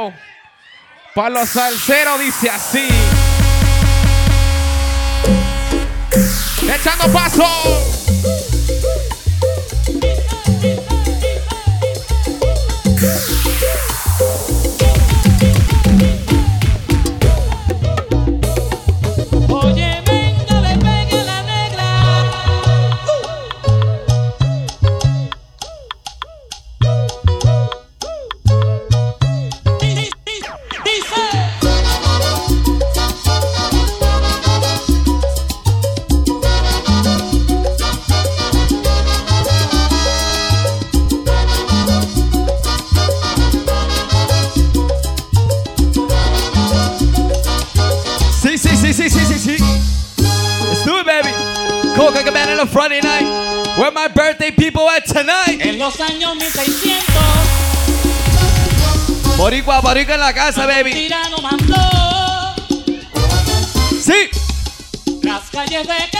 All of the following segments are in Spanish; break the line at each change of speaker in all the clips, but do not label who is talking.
Salsero. Palo Salsero dice así. Echando paso. Boricua, en la casa, baby. Sí.
Las calles de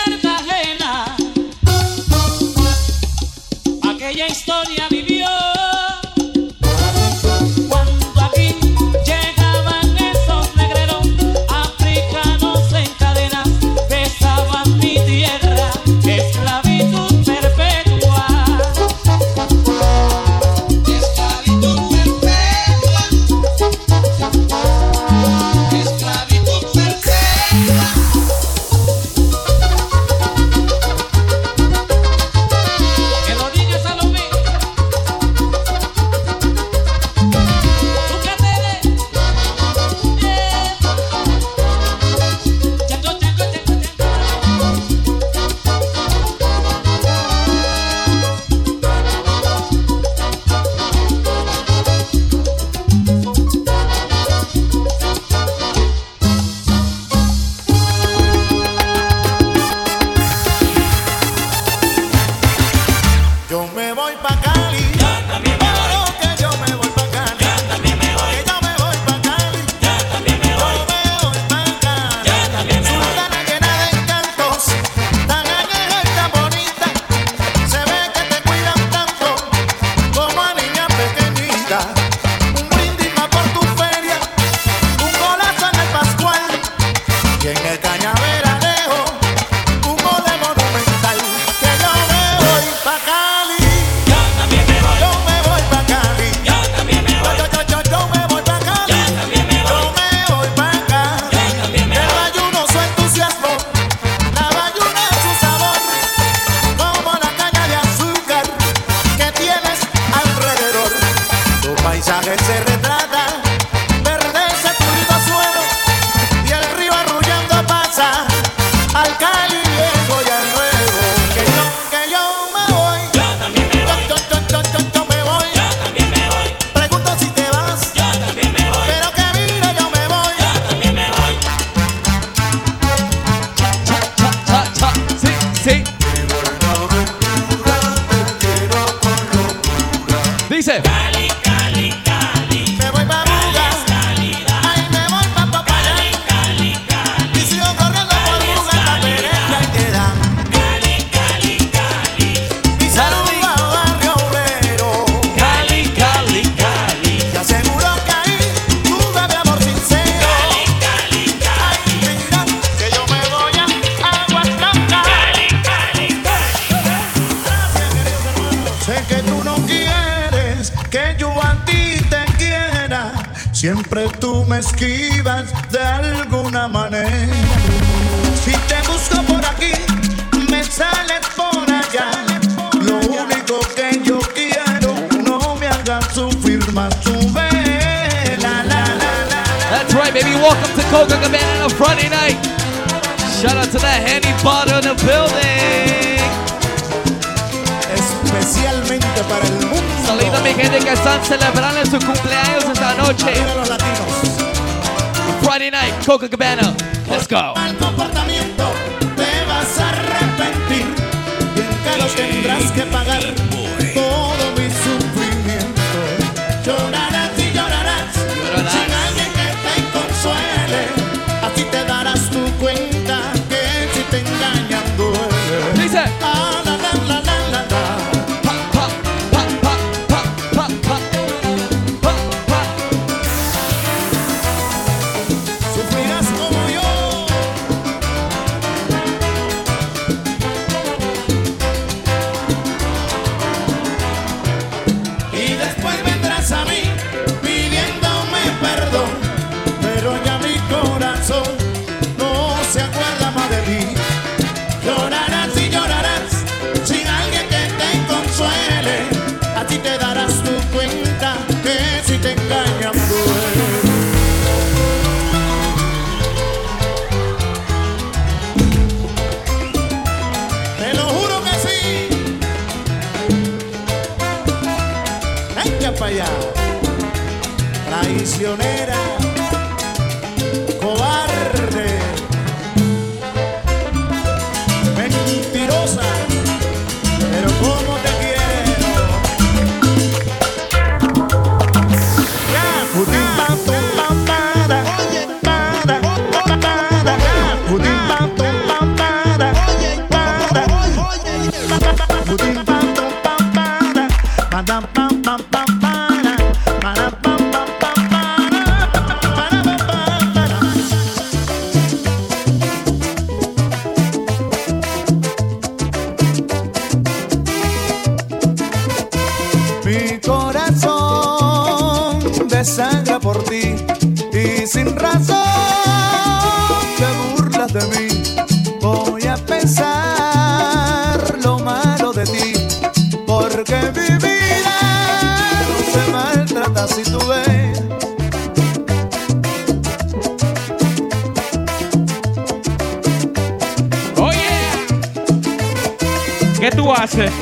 ¿Qué tú haces?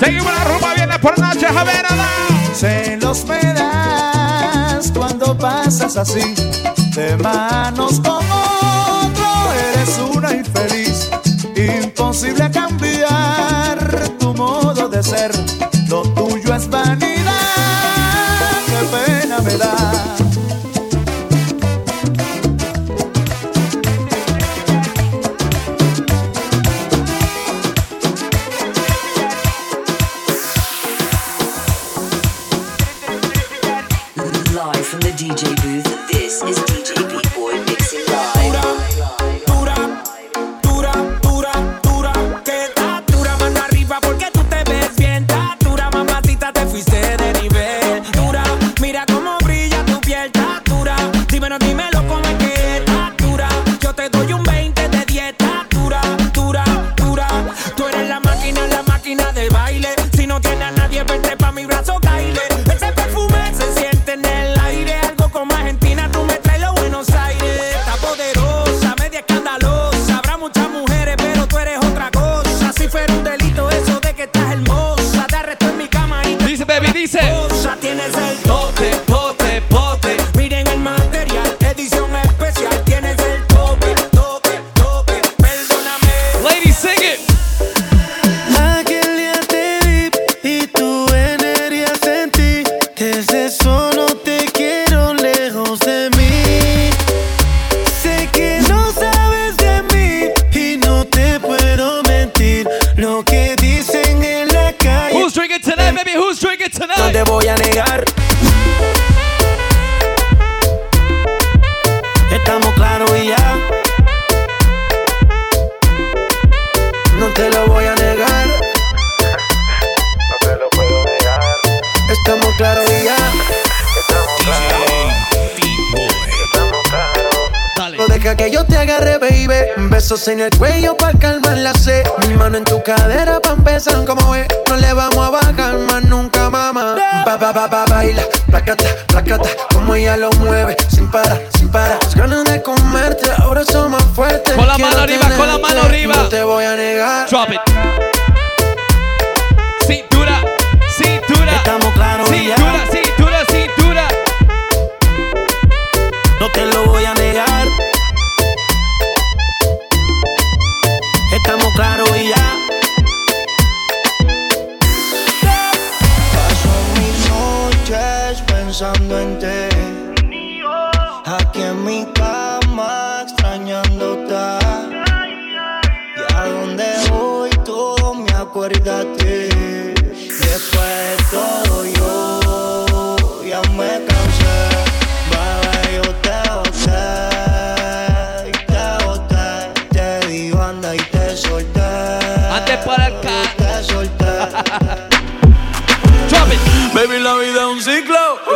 Seguimos la rumba, viene por noche, Javerada.
Celos me das cuando pasas así, de manos con otro, eres una infeliz. Imposible cambiar tu modo de ser,
para calmar la sed. Mi mano en tu cadera pa' empezar como es. No le vamos a bajar más nunca, mamá. Pa, pa, pa, pa, baila. Placata, placata. Como ella lo mueve. Sin parar, sin parar. Las ganas de comerte ahora son más fuertes.
Con la
Quiero
mano arriba, con la mano arriba.
No te voy a negar.
Drop it. Cintura, cintura.
Estamos claros y ya.
Cintura, cintura, cintura.
No te lo voy a negar.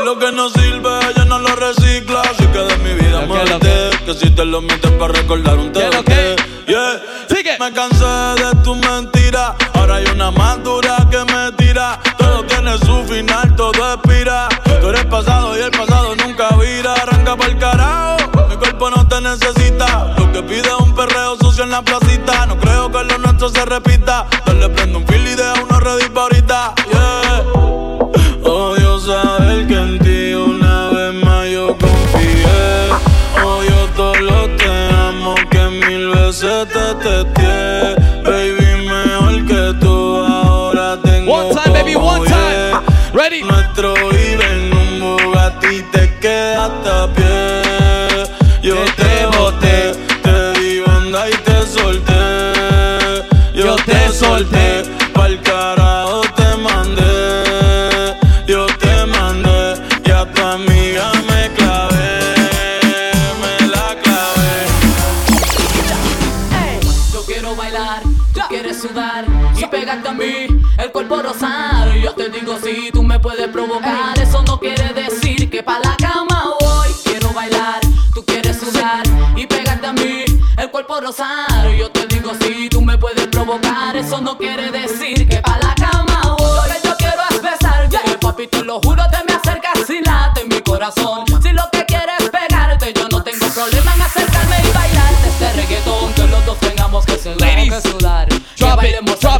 Lo que no sirve ya no lo recicla. Así que de mi vida
Lo que,
muerte, que si te lo metes para recordar un
¿Qué, lo que?
Yeah.
Sigue.
Me cansé de tu mentira, ahora hay una más dura que me tira. Todo tiene su final, todo expira. Tú eres pasado y el pasado nunca vira. Arranca para el carajo, mi cuerpo no te necesita. Lo que pide es un perreo sucio en la placita. No creo que lo nuestro se repita.
el cuerpo rosado. Yo te digo sí, tú me puedes provocar. Eso no quiere decir que pa' la cama voy. Quiero bailar, tú quieres sudar y pegarte a mí, el cuerpo rosado. Yo te digo sí, tú me puedes provocar. Eso no quiere decir que pa' la cama voy. Lo yo quiero es besar, yeah. papi, te lo juro, te me acercas y late mi corazón.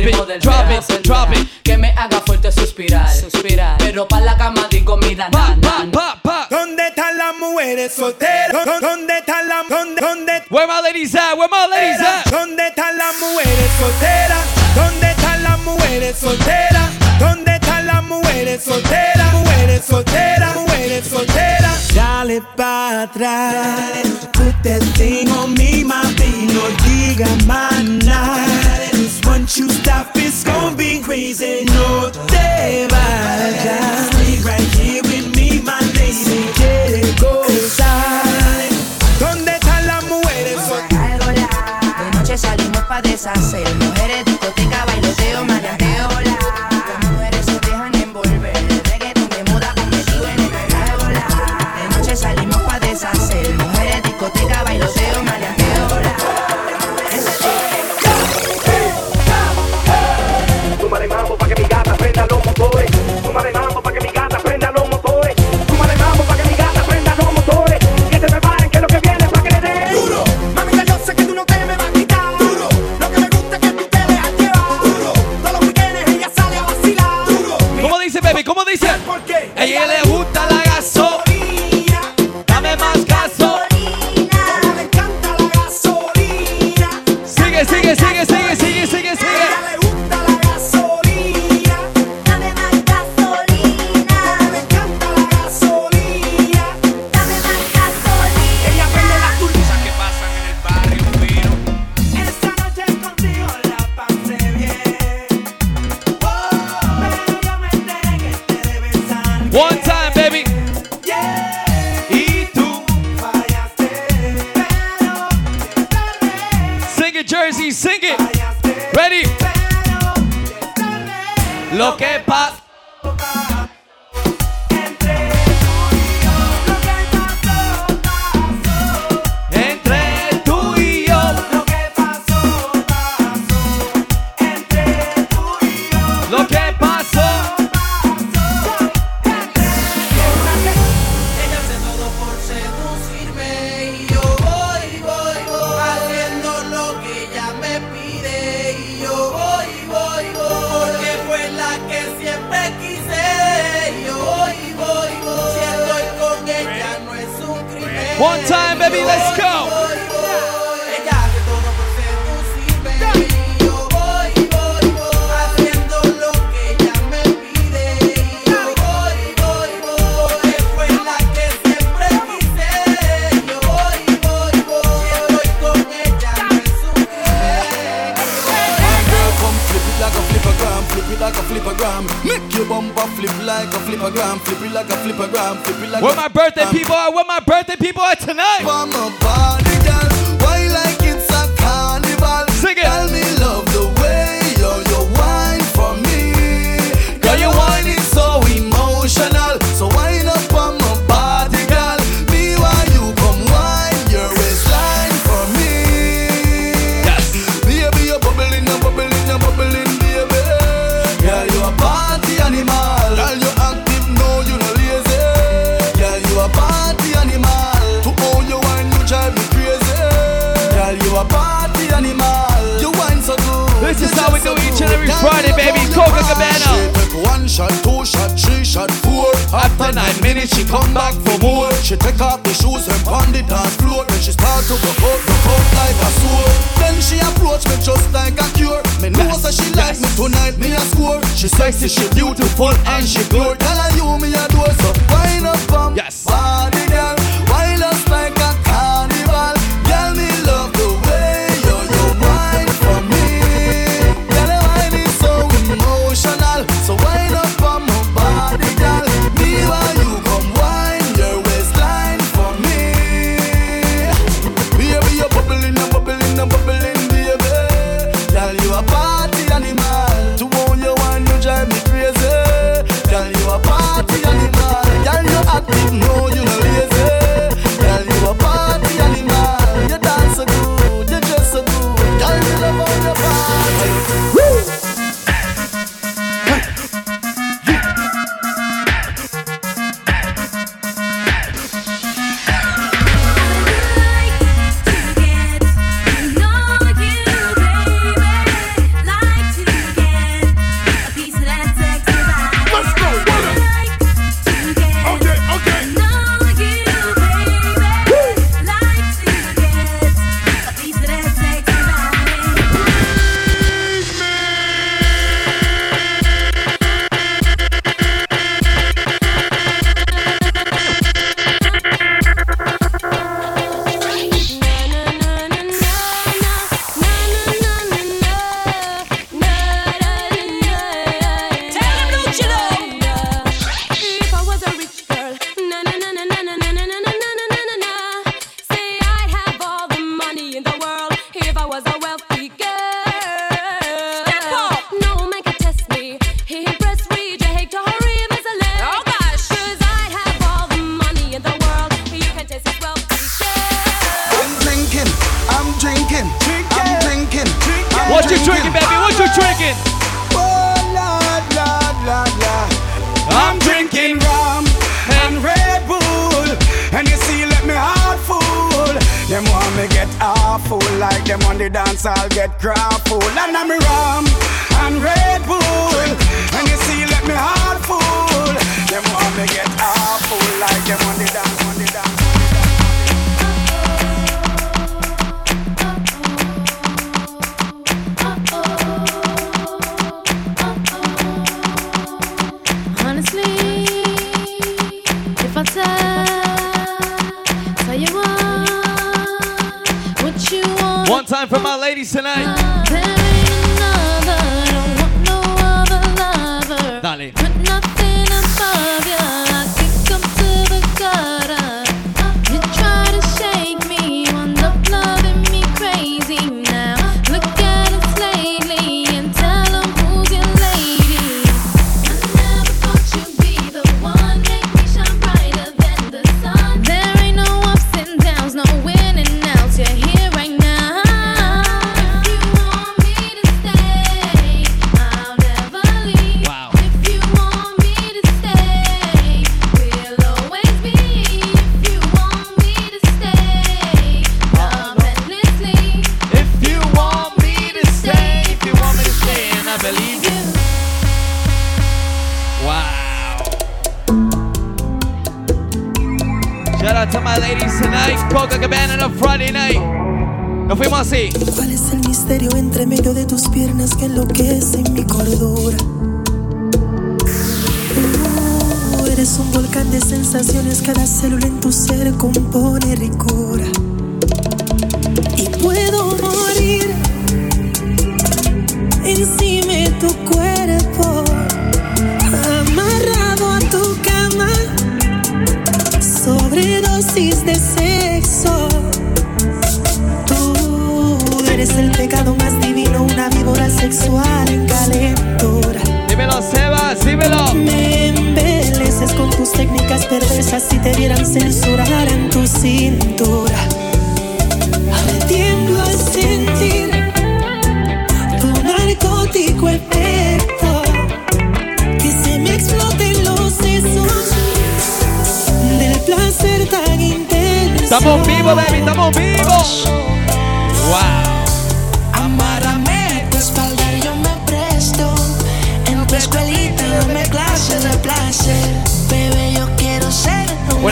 drop it, drop it, drop it.
Que me haga fuerte suspirar, suspirar. Pero pa' la cama digo, mira,
pa,
na,
pa,
¿Dónde están las mujeres solteras? ¿Dónde están las dónde, dónde?
Where my ladies at? Where my ladies at?
¿Dónde están las mujeres solteras? ¿Dónde están las mujeres solteras? ¿Dónde están las mujeres solteras? Mujeres solteras, mujeres solteras. Dale pa' atrás. Tu testigo, mi mami, no diga más Don't you stop, it's gonna be crazy. No te vayas. Stay right here with me, my lady. ¿Dónde están las mujeres?
De noche salimos pa'
deshacernos.
One time, baby. Y tú. Sing it, Jersey, sing it. Ready. Lo que pasa.
Ladies tonight.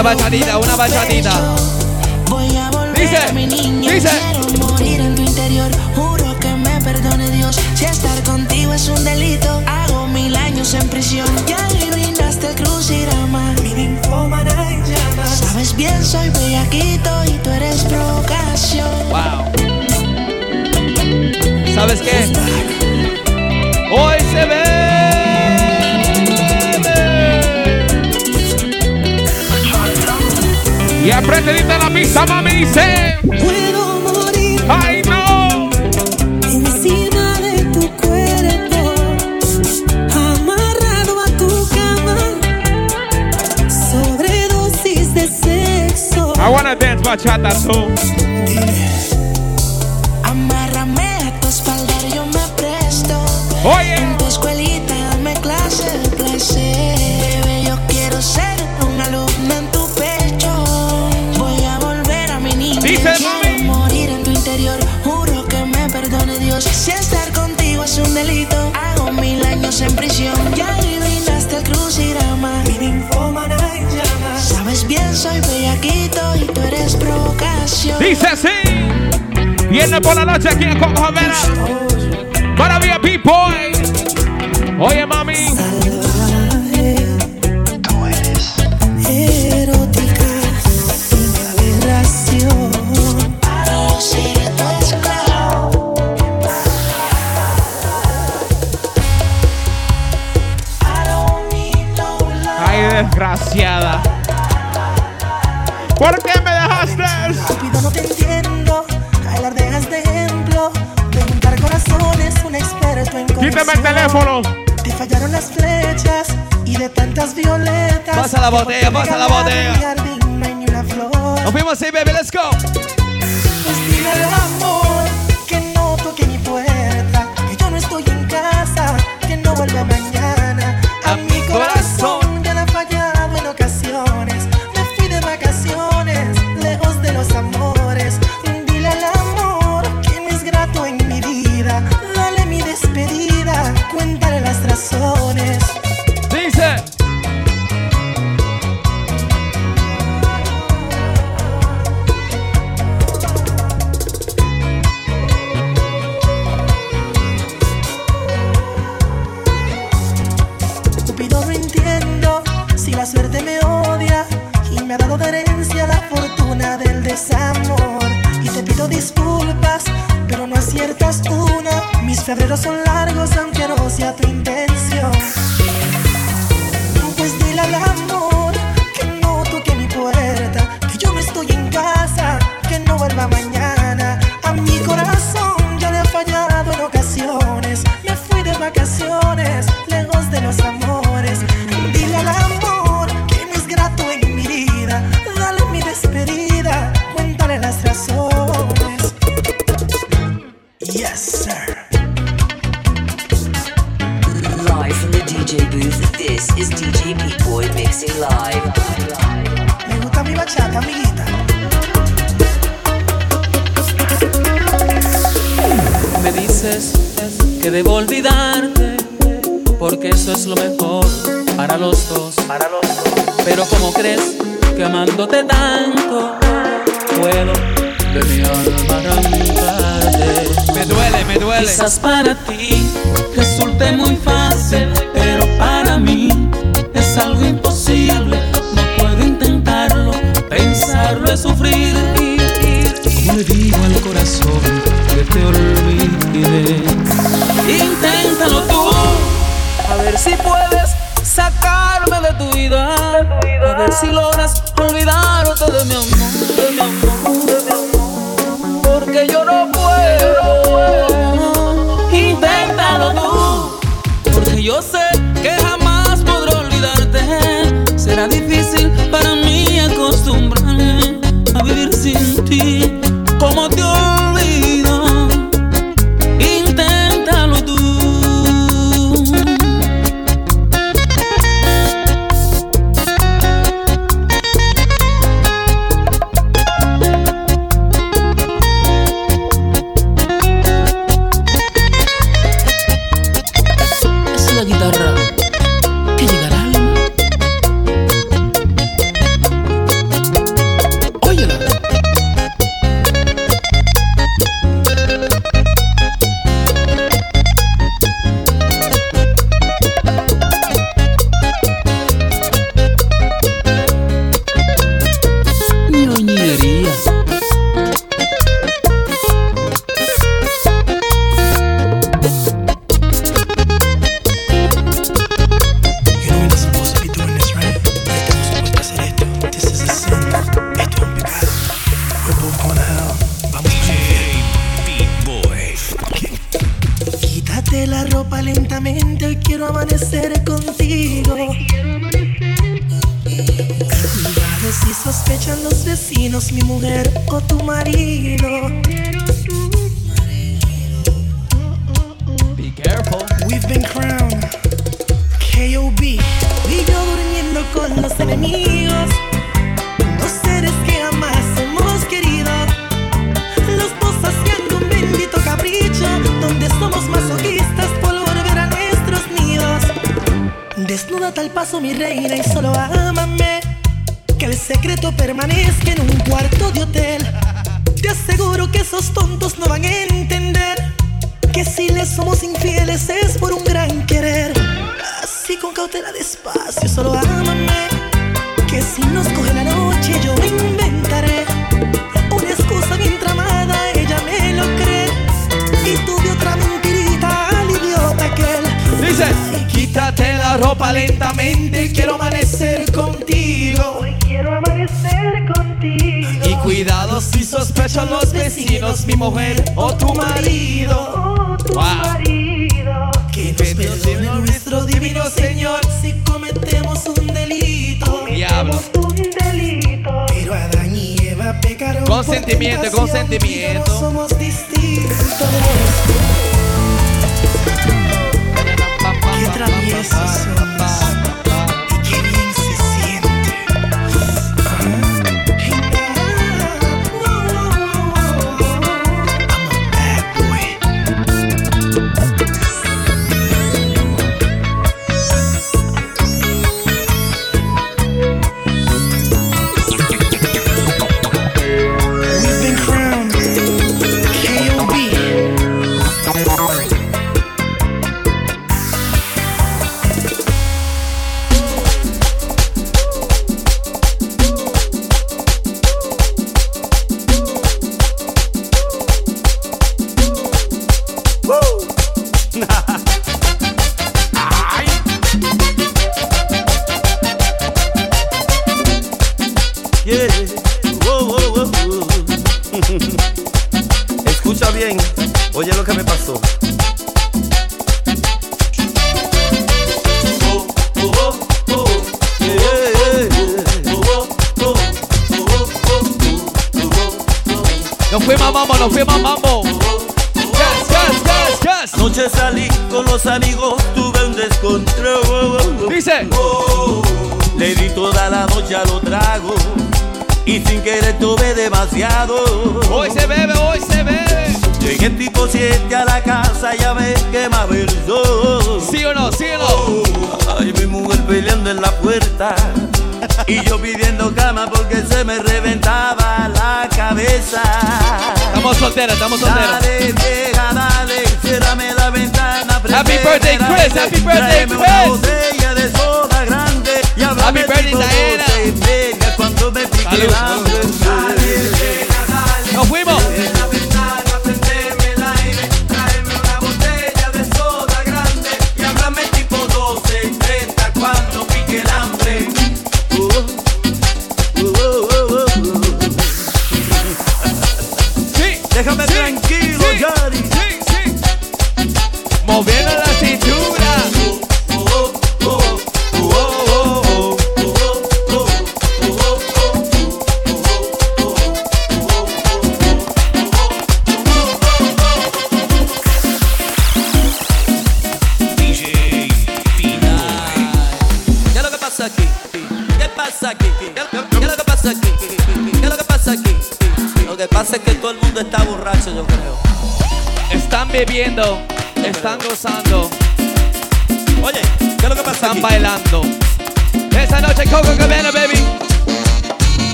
Una
bachatita, una bachatita.
Voy a volver
dice,
a mi niño,
dice.
Quiero morir en tu interior. Juro que me perdone Dios. Si estar contigo es un delito, hago mil años en prisión. Ya le brindaste el crucirama. Sabes bien, soy bellaquito y tú eres provocación.
Wow. ¿Sabes qué? Hoy se ve.
Y la pista, mami, dice.
Puedo morir.
¡Ay, no!
Encima de tu cuerpo, amarrado a tu cama. Sobredosis de sexo.
I wanna dance bachata,
so.
Dice así. Viene por la noche aquí en Conjovera. Maravilla People. Oye,
más. la botella, pasa la botella. Nos fuimos,
sí, bebé. si sospechan los
vecinos, mi mujer o tu marido.
O tu wow. marido.
Que nos perdone nuestro divino Señor si cometemos un delito.
Cometemos
un delito. Pero Adán y Eva pecaron.
Consentimiento, consentimiento.
No somos distintos. Qué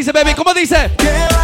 dice, baby?
¿Cómo dice?
¿Qué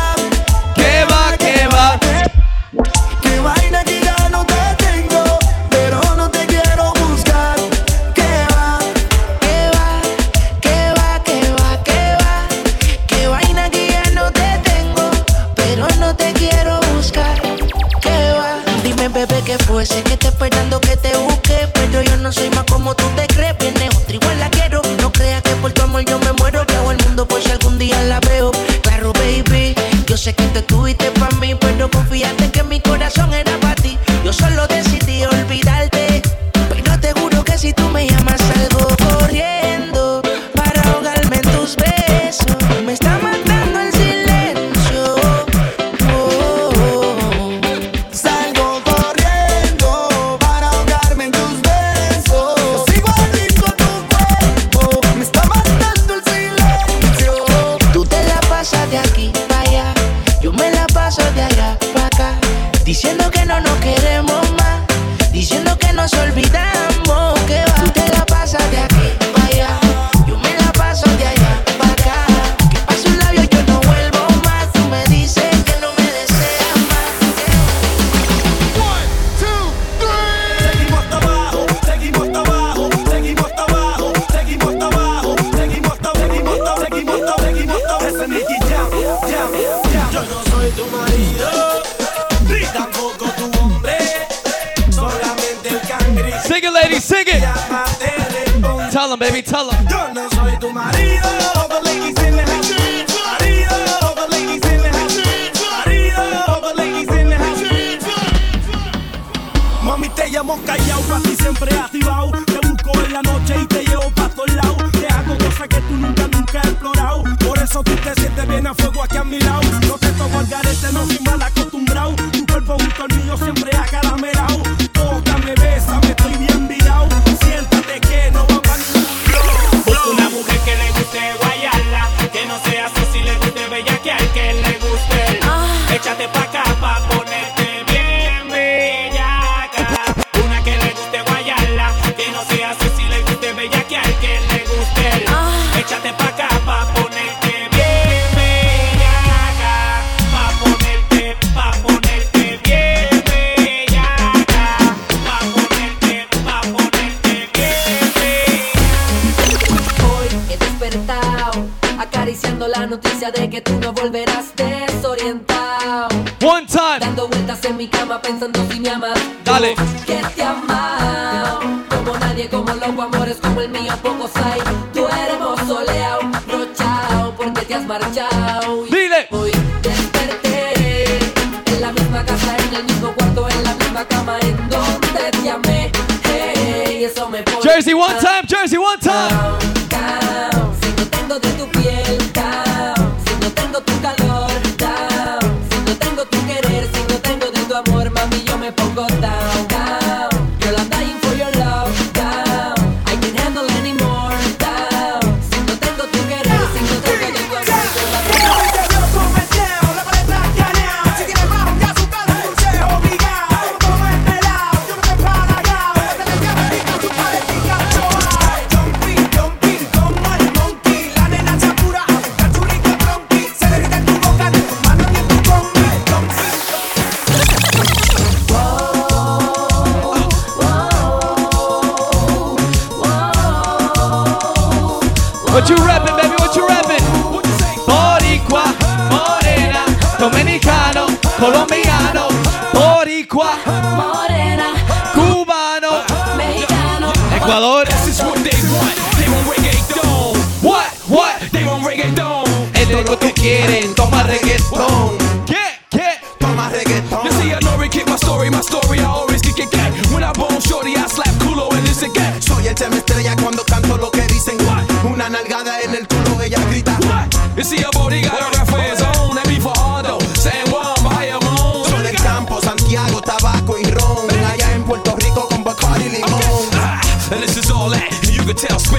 crazy
one time.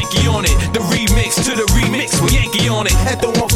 Yankee on it. The remix to the remix, we Yankee on it.
At the
one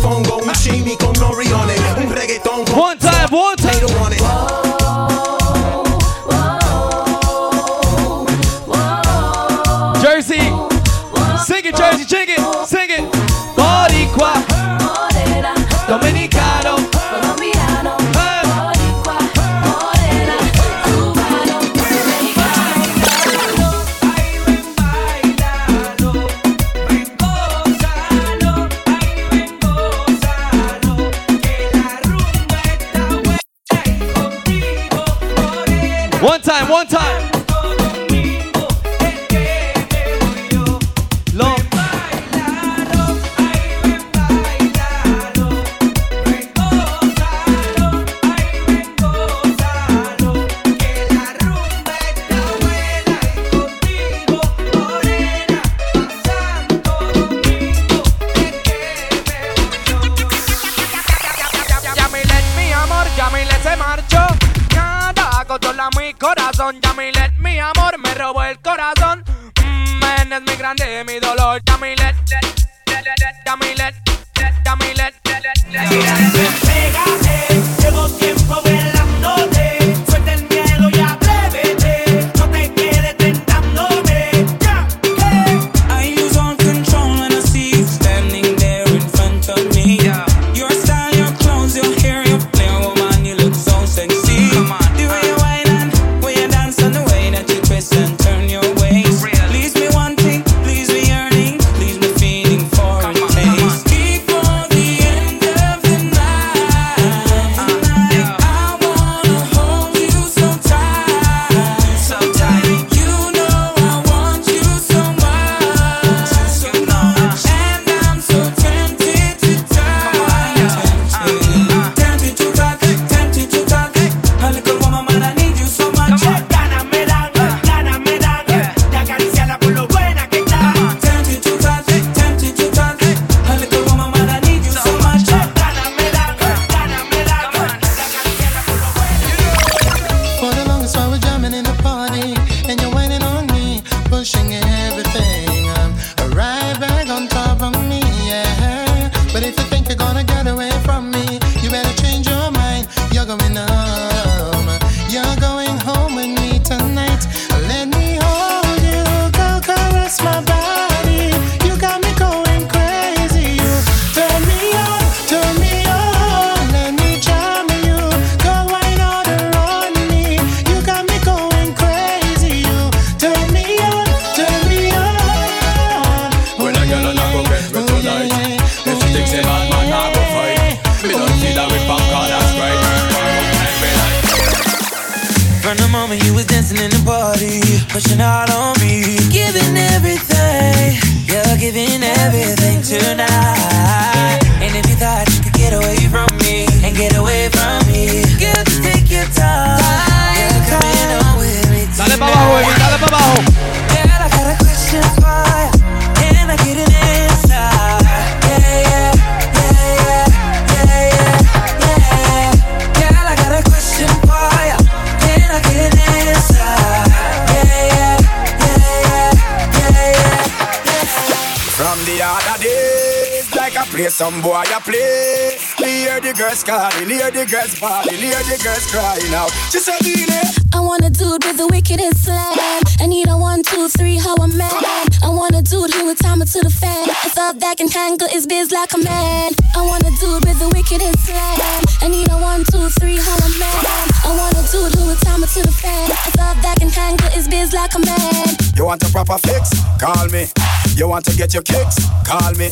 get your kicks? Call me.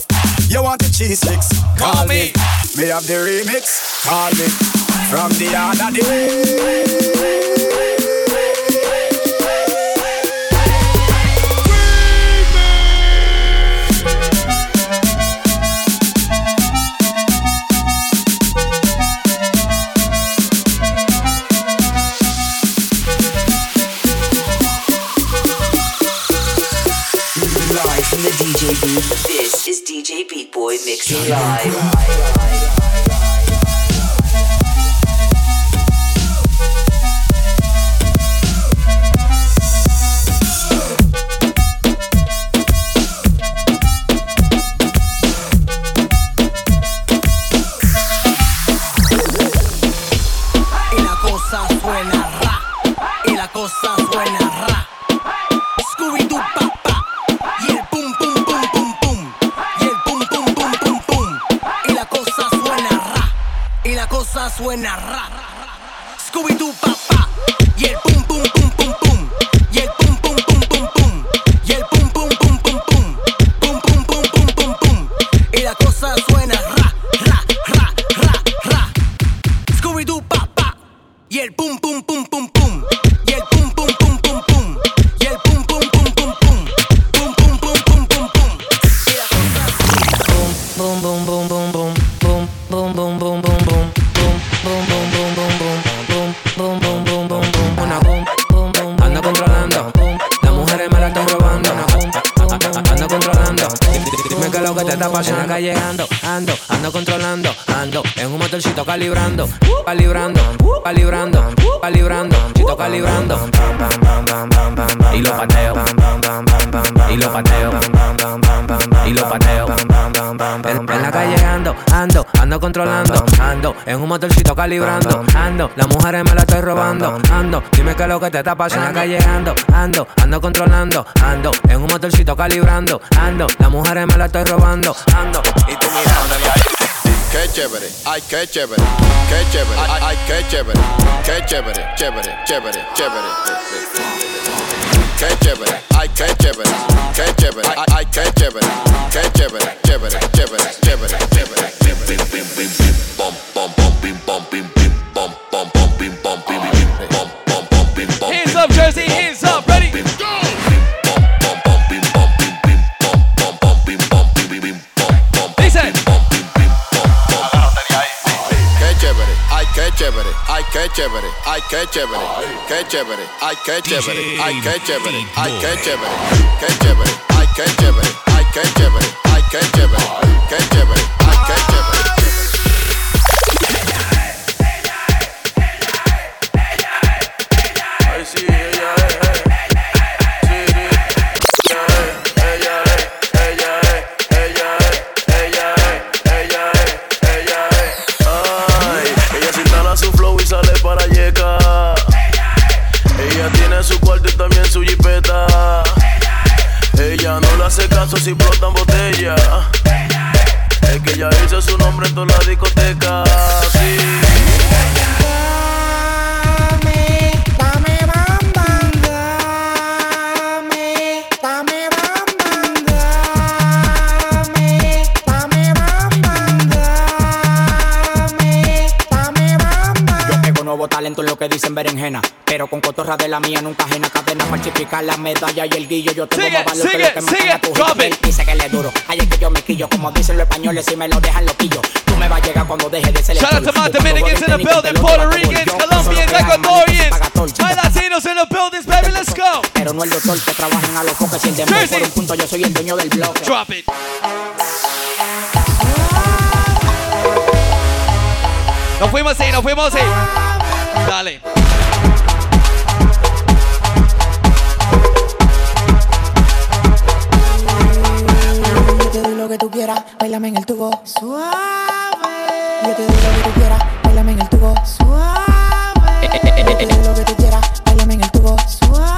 You want the cheese sticks? Call me. Me have the remix? Call me. From the other day.
mix Mixing Live.
Lo que te está pasando. En la calle ando, ando, ando controlando, ando, en un motorcito calibrando, ando, las mujeres me la estoy robando, ando, y tú mirando.
Qué chévere, ay, qué chévere, qué chévere, ay, ay, qué chévere, qué chévere, chévere, chévere, chévere. Qué chévere, ay, qué chévere, qué chévere, ay, ay, qué chévere, qué chévere, chévere, chévere, chévere, chévere, qué chévere, ay, qué chévere, ay, qué chévere, ay, qué chévere, qué chévere, ay, qué chévere, ay, qué chévere, ay, qué chévere, qué chévere, ay, qué chévere.
En
lo que berenjena. Pero con cotorra de la mía nunca ajena. Cadena falsificar la medalla y el guillo. Yo tengo
Sigue,
más valor que
sigue,
lo que me
sigue,
gana tu
it.
Dice que le duro. Es que yo me quillo. Como dicen los españoles, si me lo dejan loquillo. Tú me vas a llegar cuando deje de ser el
Shout out to my Dominicans in the building, Puerto
lo
Ricans, Colombians,
que
Ecuadorians, my Latinos in the buildings, baby, let's go.
Pero no el doctor que trabaja en a los demor.
Jersey.
Por un punto yo soy el dueño del bloque.
Drop it. Nos fuimos ahí, nos fuimos ahí. Dale.
Yo te doy lo que tú quieras, bailame en el tubo. Suave. Yo te doy lo que tú quieras, bailame en el tubo. Suave. Yo te doy lo que tú quieras, bailame en el tubo. Suave.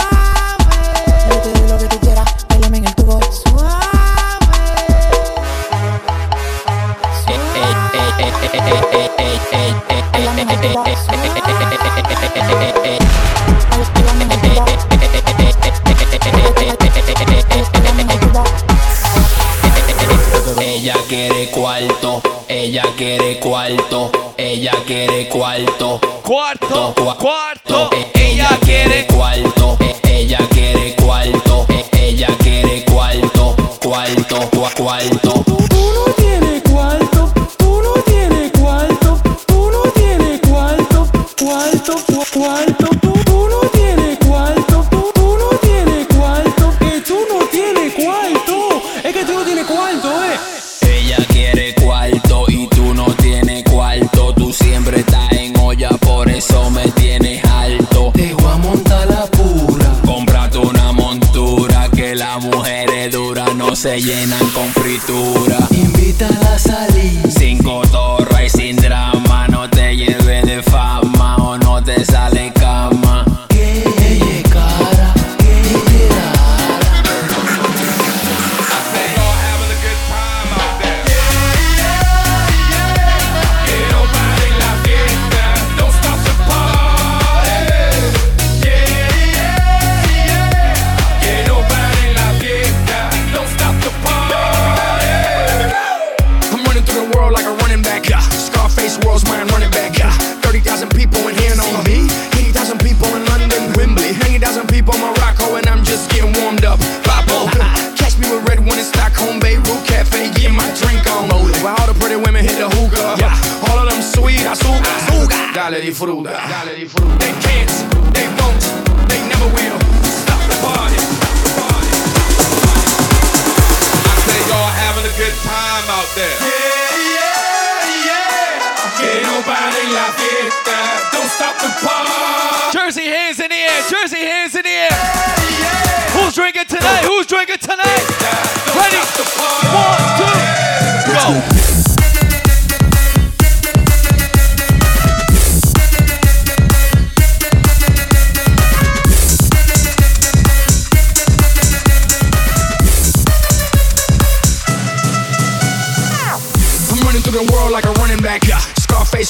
Yo te doy lo que tú quieras, bailame en el tubo.
wanna quiere cuarto, ella quiere cuarto.
Cuarto,
cuarto. Eh, ella quiere cuarto, eh, ella quiere cuarto,
eh,
ella quiere cuarto, cuarto,
cuarto.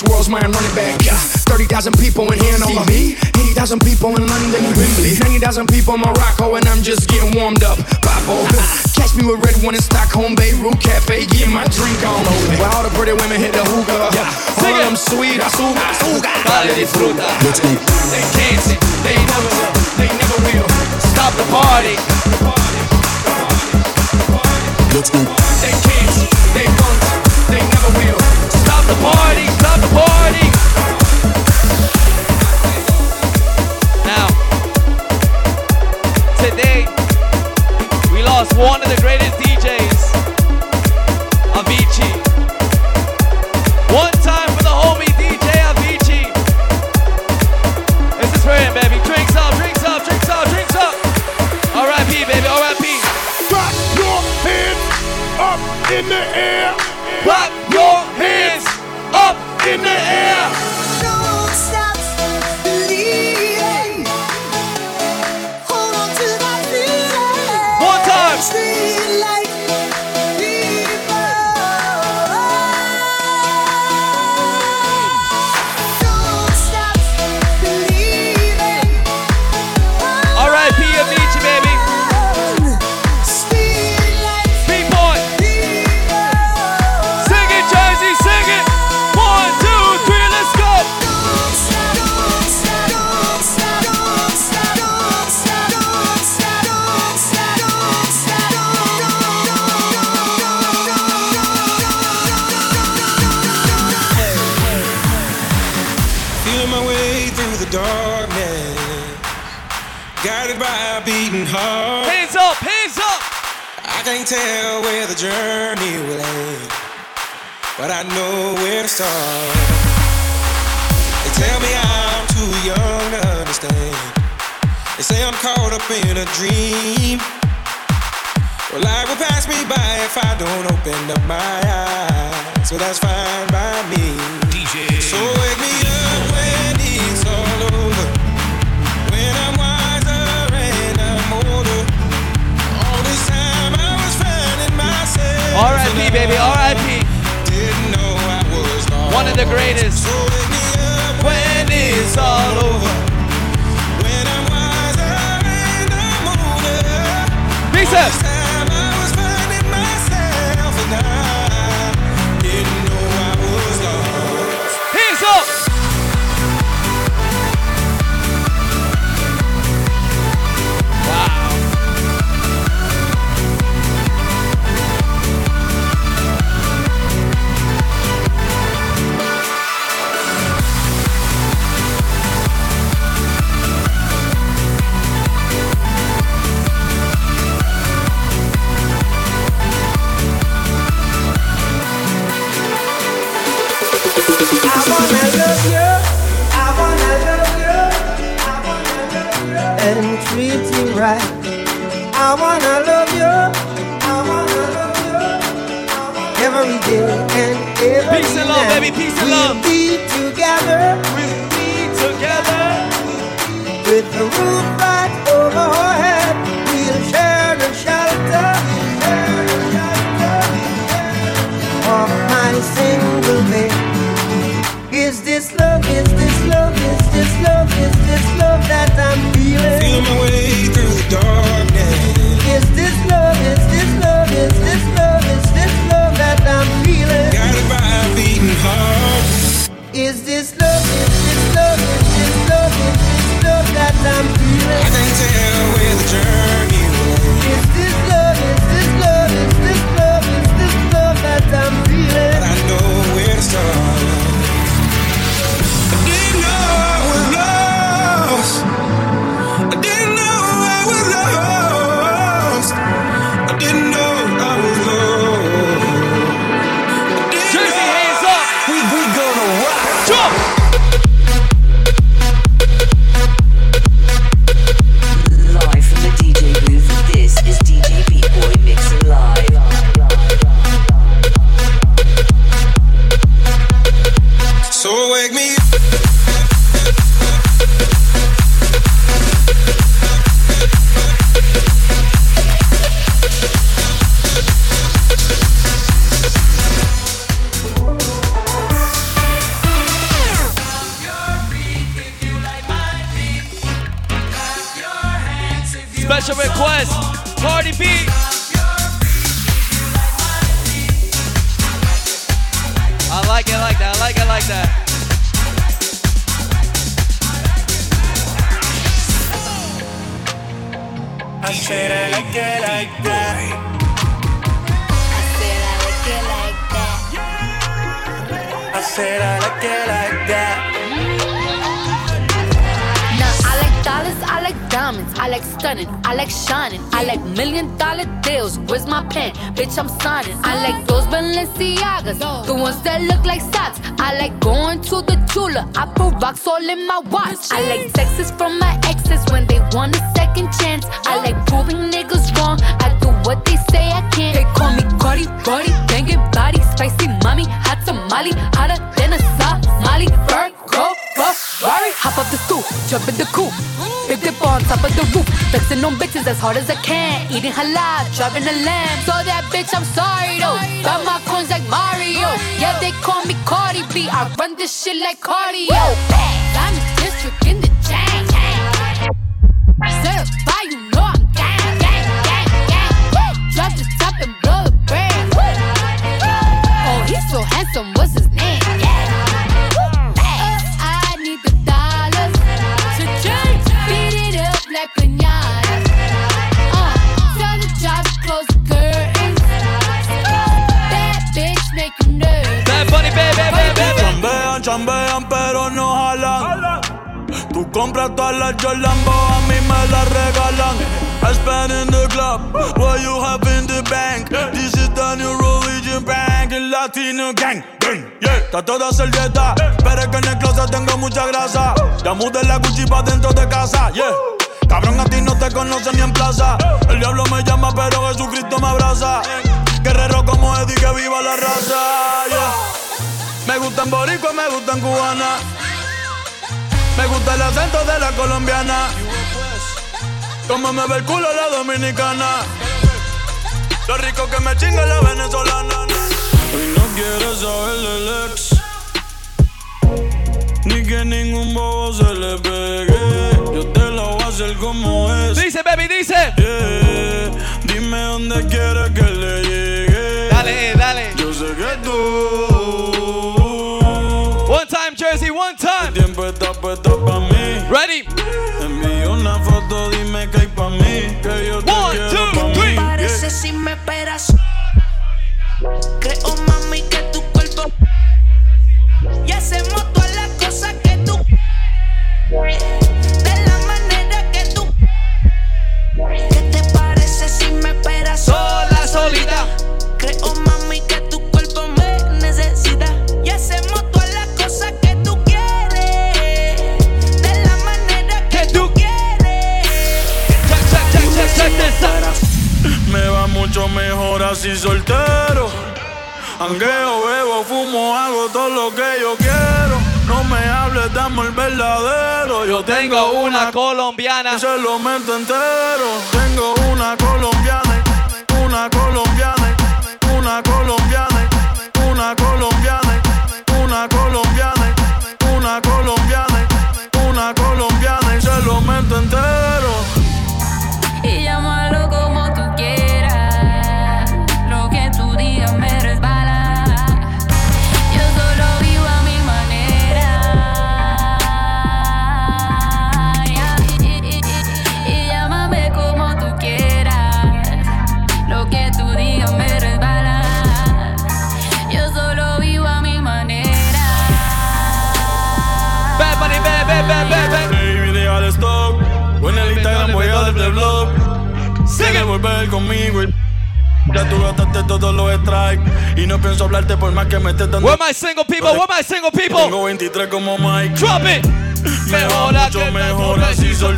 world's my running back. 30,000 people in here on me. 80,000 people in London, Wembley. 90,000 people in Morocco, and I'm just getting warmed up. Papo. Catch me with red one in Stockholm, Beirut Cafe, getting my drink on. the. all the pretty women hit the hookah. Yeah. All of them sweet, azúcar, azúcar. Dale disfruta. Let's go. They dancing, they never, they never will. Stop the party.
Let's go.
They can't, they don't, they never will. Stop the party.
one of
the
in
a dream. Well, life will pass me by if I don't open up my eyes. So that's fine by me. DJ. So wake me up when it's all over. When I'm wiser and I'm older. All this time I was finding myself.
R.I.P. baby, R.I.P.
Didn't know I was
One of the greatest.
So wake me up
when it's all over.
Lisa. And
treat you right. I wanna love you. I wanna love you. Every day and every
Peace and love, baby, peace and
we'll
love.
be together.
We'll be together.
With the roof right
hard
as I can. Eating halal, driving a lamb. So that bitch, I'm sorry though. Got my coins like Mario. Yeah, they call me Cardi B. I run this shit like cardio. I'm
Chambean, pero no jalan. Tú compras todas las Jolambo, a mí me las regalan. I spend in the club, what you have in the bank. This is the new religion bank, el latino gang. gang, Yeah, está toda servieta, pero es que en el closet tengo mucha grasa. Ya mudé la Gucci pa' dentro de casa, yeah. Cabrón, a ti no te conocen ni en plaza. El diablo me llama, pero Jesucristo me abraza. Guerrero como Eddie, que viva la raza, yeah. Me gustan boricua, me gustan cubana. Me gusta el acento de la colombiana. Como me ve el culo la dominicana. Lo rico que me chinga la venezolana. Hoy no quiere saber del ex. Ni que ningún bobo se le pegue. Yo te lo voy a hacer como es.
Dice, baby, dice.
Yeah. Dime dónde quieres que le Pa' mí.
Ready.
Envío una foto, dime que hay pa' mí. Que yo te
One,
quiero
two,
pa'
three.
mí.
Parece si me esperas. Creo, mami, que tu cuerpo. Y hacemos todas las cosas que tú. De la manera que tú. ¿Qué te parece si me esperas?
Sola, solita.
mucho mejor así soltero.
Angueo, bebo, fumo, hago todo lo que yo quiero. No me hables, dame el verdadero. Yo
tengo, una, una colombiana.
Se lo meto entero. Tengo una colombiana, una colombiana, una colombiana, una colombiana, una colombiana, una colombiana, una colombiana. Y se lo meto entero. Todos los strikes. Y no pienso hablarte por más que me estés dando.
Where my single people? Where my single people?
Tengo 23 como Mike.
Drop it.
Mejor, mucho mejor así sol.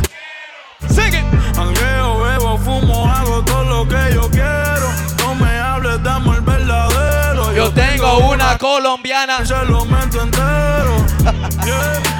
Sing it.
Angueo, bebo, fumo, hago todo lo que yo quiero. No me hables, dame el verdadero.
Yo tengo una colombiana.
Se lo meto entero.
Ahora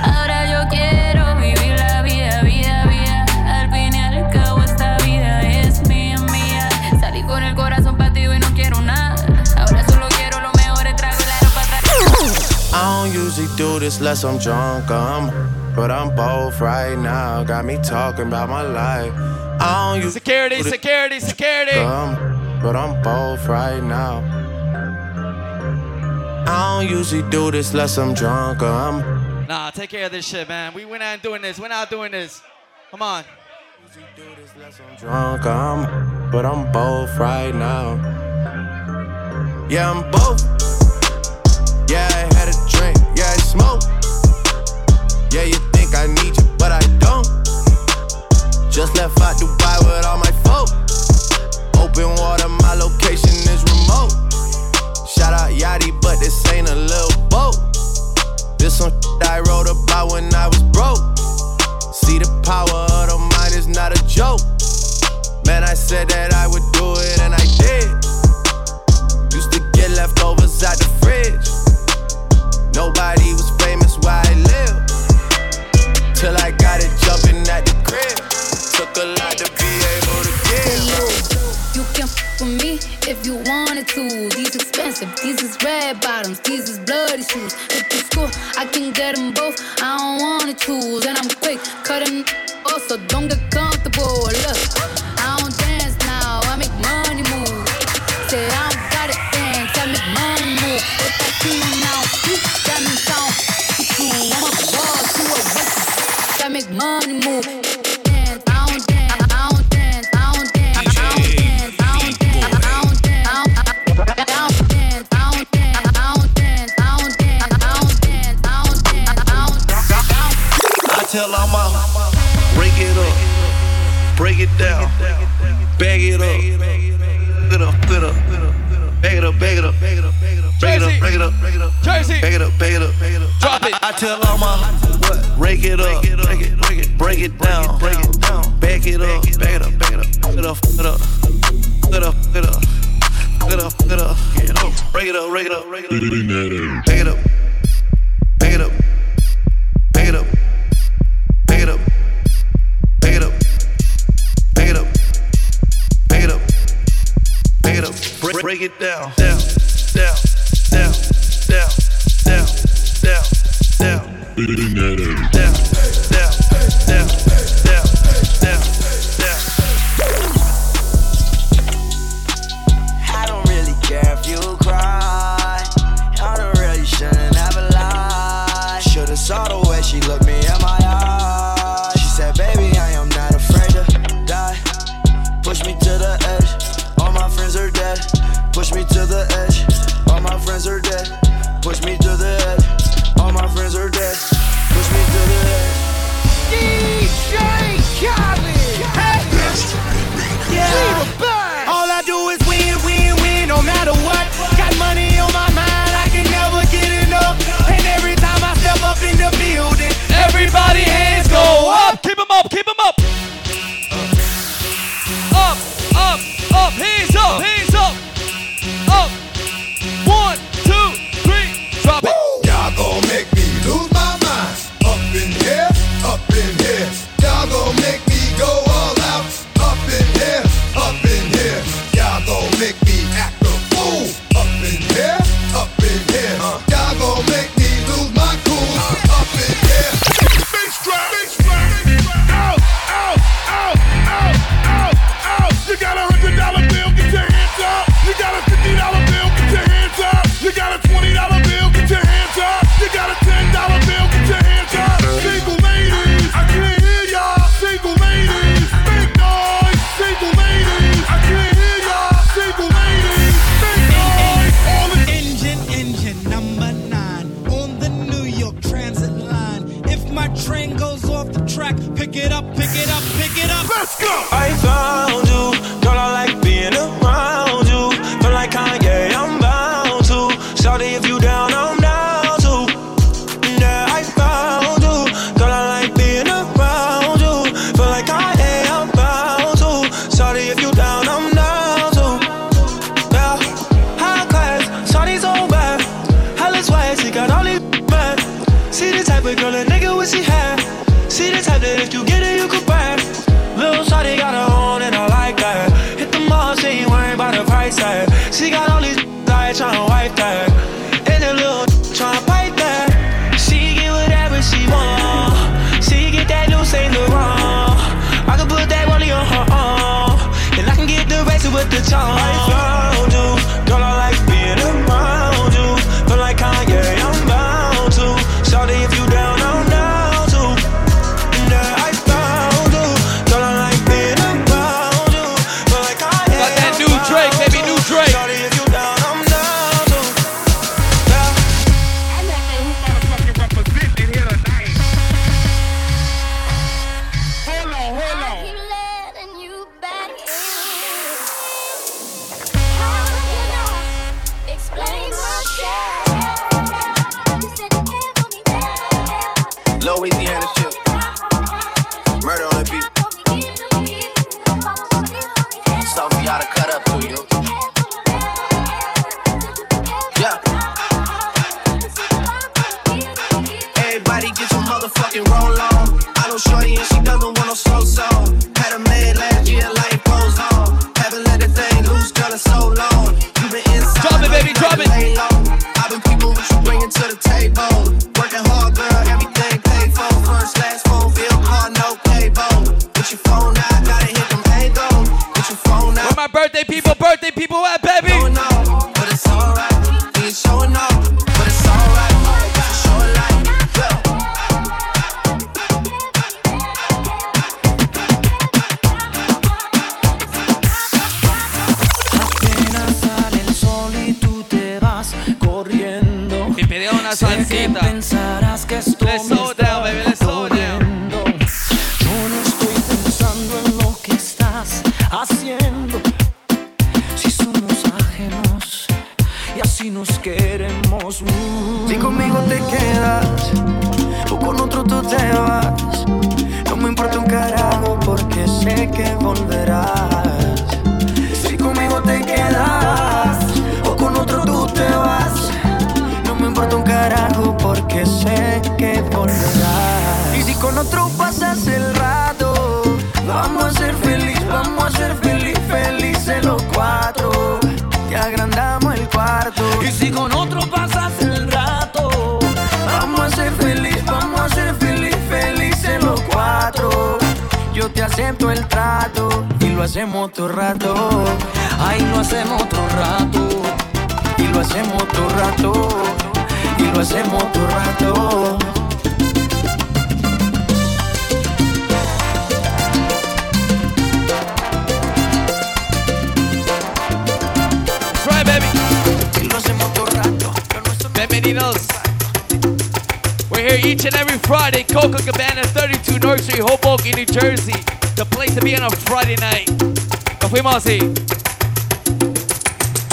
usually do this unless I'm drunk, um, but I'm both right now. Got me talking about my life. I don't usually
Security, security, security.
um, but I'm both right now. I don't usually do this unless I'm drunk, um.
Nah, take care of this shit, man. We, we're not doing this. We're not doing this. Come on.
I'm drunk, um, but I'm both right now. Yeah, I'm both. Smoke. Yeah, you think I need you, but I don't. Just left out Dubai with all my folk. Open water, my location is remote. Shout out Yachty, but this ain't a little boat. This shit I wrote about when I was broke. See the power of the mind is not a joke. Man, I said that I would do it and I did. Used to get leftovers out the fridge. Nobody was famous where I live. Till I got it jumping at the crib. Took a lot to be able to give.
You can f with me if you wanted to. These expensive, these is red bottoms, these is bloody shoes. If it's cool, I can get them both. I don't wanna choose, and I'm quick cutting off, so don't get comfortable. Look,
tell all my break it up, break it, break it, break it down, break it down, bag it up, bag it up, bag it up, it up, it up, it up, it up. Get up, get up, get up, break it up, break it up, break it up, bag it up, bag it up, bag it up, bag it up, bag it up, bag it up, bag it up, bag it up, break, break it down, down, down,
Terminator.